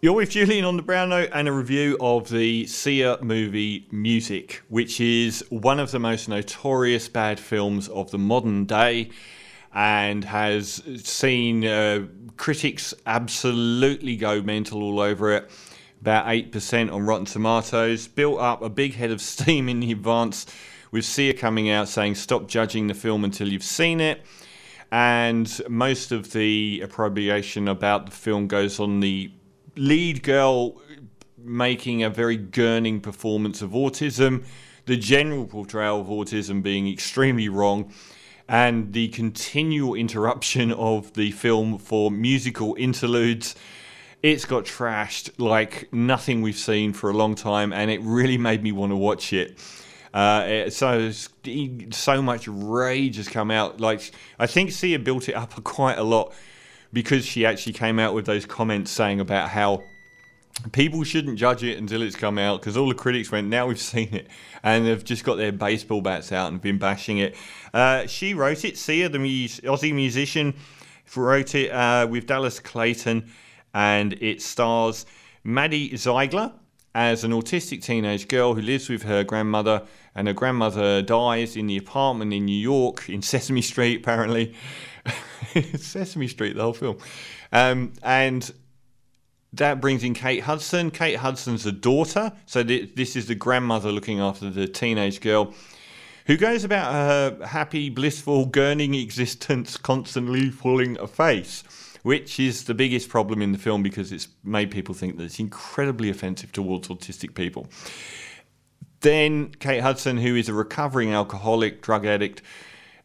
You're with Julian on the Brown Note and a review of the Sia movie Music, which is one of the most notorious bad films of the modern day and has seen uh, critics absolutely go mental all over it. About 8% on Rotten Tomatoes, built up a big head of steam in the advance with Sia coming out saying, Stop judging the film until you've seen it. And most of the appropriation about the film goes on the lead girl making a very gurning performance of autism, the general portrayal of autism being extremely wrong, and the continual interruption of the film for musical interludes. It's got trashed like nothing we've seen for a long time, and it really made me want to watch it. Uh, so so much rage has come out. Like I think Sia built it up quite a lot because she actually came out with those comments saying about how people shouldn't judge it until it's come out because all the critics went, now we've seen it, and they've just got their baseball bats out and been bashing it. Uh, she wrote it, Sia, the Aussie musician, wrote it uh, with Dallas Clayton, and it stars Maddie Ziegler as an autistic teenage girl who lives with her grandmother, and her grandmother dies in the apartment in New York, in Sesame Street, apparently. Sesame Street, the whole film. Um, and that brings in Kate Hudson. Kate Hudson's the daughter, so th- this is the grandmother looking after the teenage girl who goes about her happy, blissful, gurning existence, constantly pulling a face, which is the biggest problem in the film because it's made people think that it's incredibly offensive towards autistic people. Then Kate Hudson, who is a recovering alcoholic, drug addict,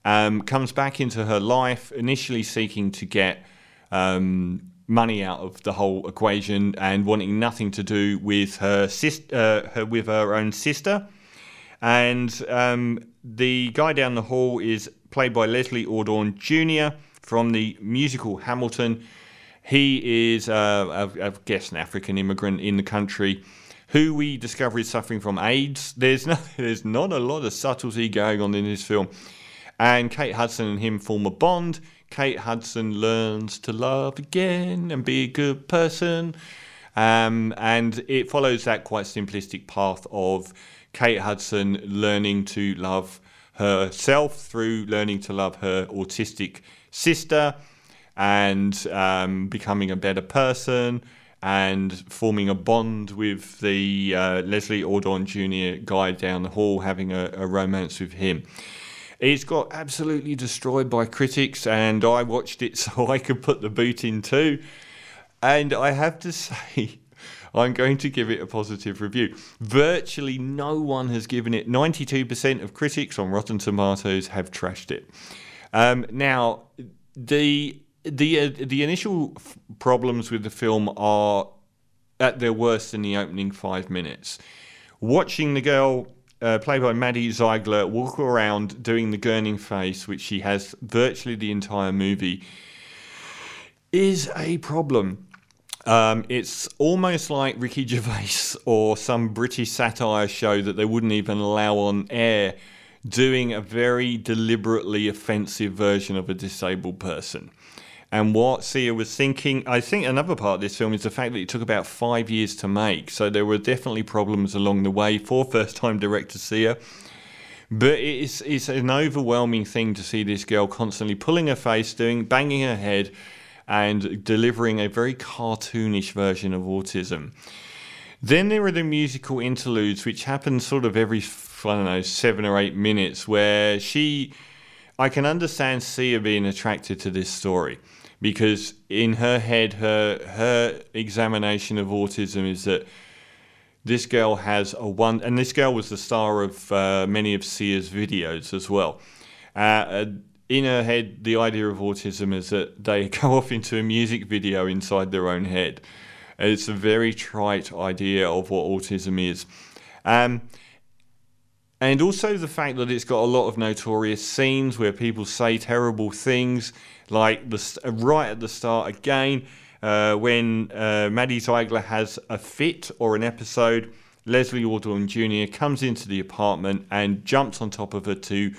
um, comes back into her life, initially seeking to get um, money out of the whole equation and wanting nothing to do with her uh, her with her own sister. And um, the guy down the hall is played by Leslie Odom Jr. from the musical Hamilton. He is, uh, I guess, an African immigrant in the country who we discover is suffering from AIDS. There's no, there's not a lot of subtlety going on in this film. And Kate Hudson and him form a bond. Kate Hudson learns to love again and be a good person. Um, and it follows that quite simplistic path of Kate Hudson learning to love herself through learning to love her autistic sister and um, becoming a better person and forming a bond with the uh, Leslie Odom Jr. guy down the hall, having a, a romance with him. It's got absolutely destroyed by critics, and I watched it so I could put the boot in too. And I have to say, I'm going to give it a positive review. Virtually no one has given it. 92% of critics on Rotten Tomatoes have trashed it. Um, now, the the uh, the initial f- problems with the film are at their worst in the opening five minutes. Watching the girl uh, played by Maddie Ziegler, walk around doing the gurning face, which she has virtually the entire movie, is a problem. Um, it's almost like Ricky Gervais or some British satire show that they wouldn't even allow on air doing a very deliberately offensive version of a disabled person. And what Sia was thinking, I think another part of this film is the fact that it took about five years to make. So there were definitely problems along the way for first time director Sia. But it's, it's an overwhelming thing to see this girl constantly pulling her face, doing banging her head, and delivering a very cartoonish version of autism. Then there are the musical interludes, which happen sort of every, I don't know, seven or eight minutes, where she. I can understand Sia being attracted to this story because in her head, her her examination of autism is that this girl has a one, and this girl was the star of uh, many of Sia's videos as well. Uh, in her head, the idea of autism is that they go off into a music video inside their own head. It's a very trite idea of what autism is. Um, and also the fact that it's got a lot of notorious scenes where people say terrible things like the, right at the start again, uh, when uh, Maddie Ziegler has a fit or an episode, Leslie Odom Jr. comes into the apartment and jumps on top of her to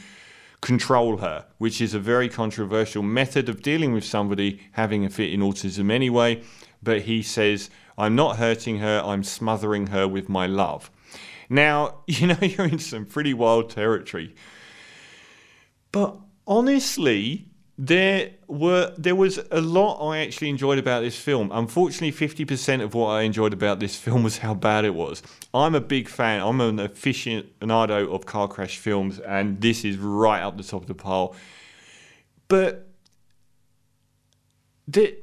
control her, which is a very controversial method of dealing with somebody having a fit in autism anyway. but he says, I'm not hurting her, I'm smothering her with my love. Now, you know, you're in some pretty wild territory. But honestly, there were there was a lot I actually enjoyed about this film. Unfortunately, fifty percent of what I enjoyed about this film was how bad it was. I'm a big fan. I'm an aficionado of car crash films, and this is right up the top of the pile. But the,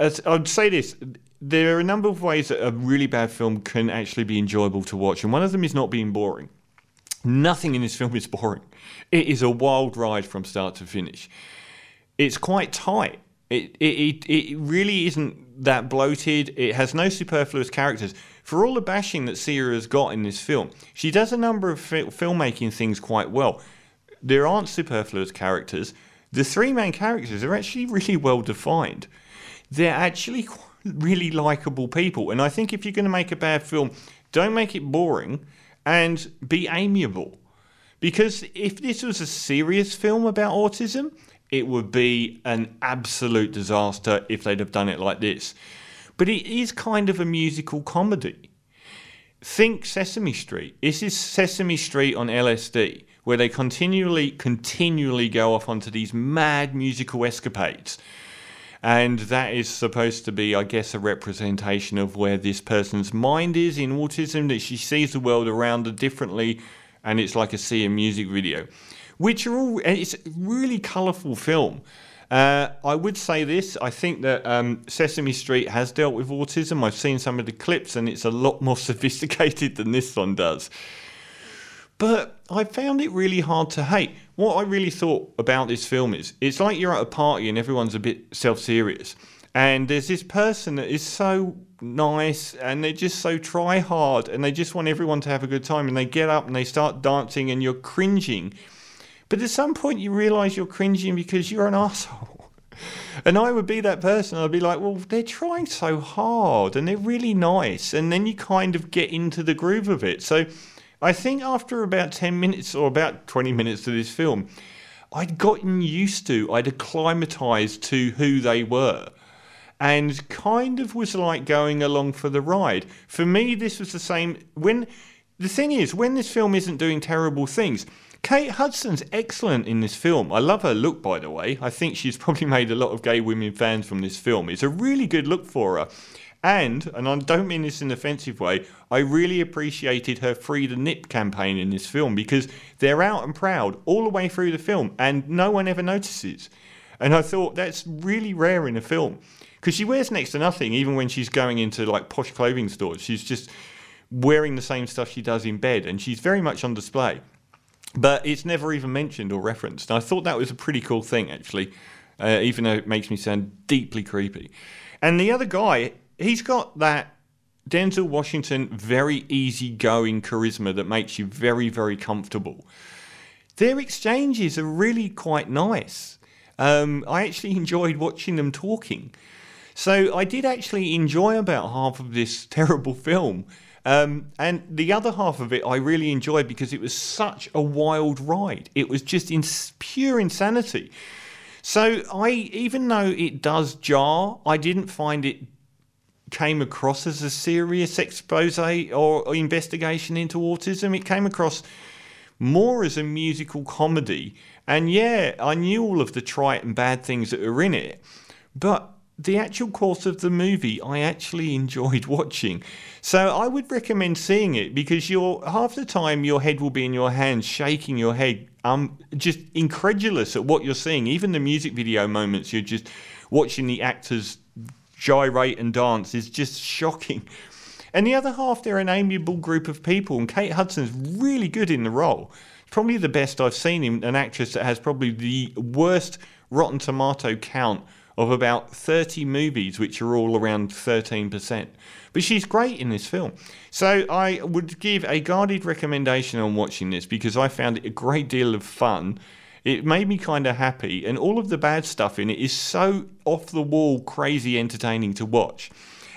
I'd say this: there are a number of ways that a really bad film can actually be enjoyable to watch, and one of them is not being boring. Nothing in this film is boring. It is a wild ride from start to finish. It's quite tight. It, it, it, really isn't that bloated. It has no superfluous characters. For all the bashing that Sia has got in this film, she does a number of fi- filmmaking things quite well. There aren't superfluous characters. The three main characters are actually really well defined. They're actually really likable people. And I think if you're going to make a bad film, don't make it boring and be amiable. Because if this was a serious film about autism, it would be an absolute disaster if they'd have done it like this. But it is kind of a musical comedy. Think Sesame Street. This is Sesame Street on LSD, where they continually, continually go off onto these mad musical escapades. And that is supposed to be, I guess, a representation of where this person's mind is in autism, that she sees the world around her differently and it's like a Sia music video, which are all. It's a really colourful film. Uh, I would say this. I think that um, Sesame Street has dealt with autism. I've seen some of the clips, and it's a lot more sophisticated than this one does. But I found it really hard to hate. What I really thought about this film is it's like you're at a party and everyone's a bit self serious. And there's this person that is so nice and they're just so try hard and they just want everyone to have a good time and they get up and they start dancing and you're cringing. But at some point you realize you're cringing because you're an asshole. And I would be that person. I'd be like, well, they're trying so hard and they're really nice. And then you kind of get into the groove of it. So I think after about 10 minutes or about 20 minutes of this film, I'd gotten used to, I'd acclimatized to who they were and kind of was like going along for the ride. For me, this was the same. When the thing is, when this film isn't doing terrible things, Kate Hudson's excellent in this film. I love her look, by the way. I think she's probably made a lot of gay women fans from this film. It's a really good look for her. And, and I don't mean this in an offensive way, I really appreciated her Free the Nip campaign in this film because they're out and proud all the way through the film and no one ever notices. And I thought that's really rare in a film because she wears next to nothing, even when she's going into like posh clothing stores. She's just wearing the same stuff she does in bed, and she's very much on display. But it's never even mentioned or referenced. I thought that was a pretty cool thing, actually, uh, even though it makes me sound deeply creepy. And the other guy, he's got that Denzel Washington very easygoing charisma that makes you very, very comfortable. Their exchanges are really quite nice. Um, I actually enjoyed watching them talking. So I did actually enjoy about half of this terrible film. Um, and the other half of it I really enjoyed because it was such a wild ride. It was just in pure insanity. So I, even though it does jar, I didn't find it came across as a serious expose or investigation into autism. It came across more as a musical comedy. And yeah, I knew all of the trite and bad things that were in it, but the actual course of the movie I actually enjoyed watching. So I would recommend seeing it because you're half the time your head will be in your hands, shaking your head, um, just incredulous at what you're seeing. Even the music video moments, you're just watching the actors gyrate and dance is just shocking. And the other half, they're an amiable group of people, and Kate Hudson's really good in the role. Probably the best I've seen in an actress that has probably the worst Rotten Tomato count of about 30 movies, which are all around 13%. But she's great in this film. So I would give a guarded recommendation on watching this because I found it a great deal of fun. It made me kind of happy, and all of the bad stuff in it is so off the wall, crazy entertaining to watch.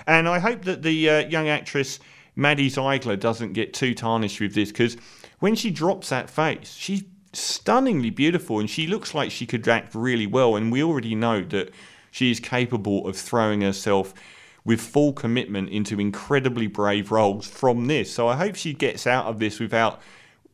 And I hope that the uh, young actress Maddie Ziegler doesn't get too tarnished with this because when she drops that face, she's stunningly beautiful and she looks like she could act really well. And we already know that she is capable of throwing herself with full commitment into incredibly brave roles from this. So I hope she gets out of this without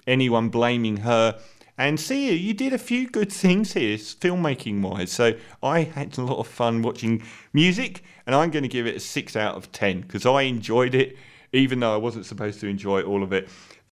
anyone blaming her. And Sia, you did a few good things here, filmmaking wise. So I had a lot of fun watching music, and I'm going to give it a 6 out of 10 because I enjoyed it, even though I wasn't supposed to enjoy all of it.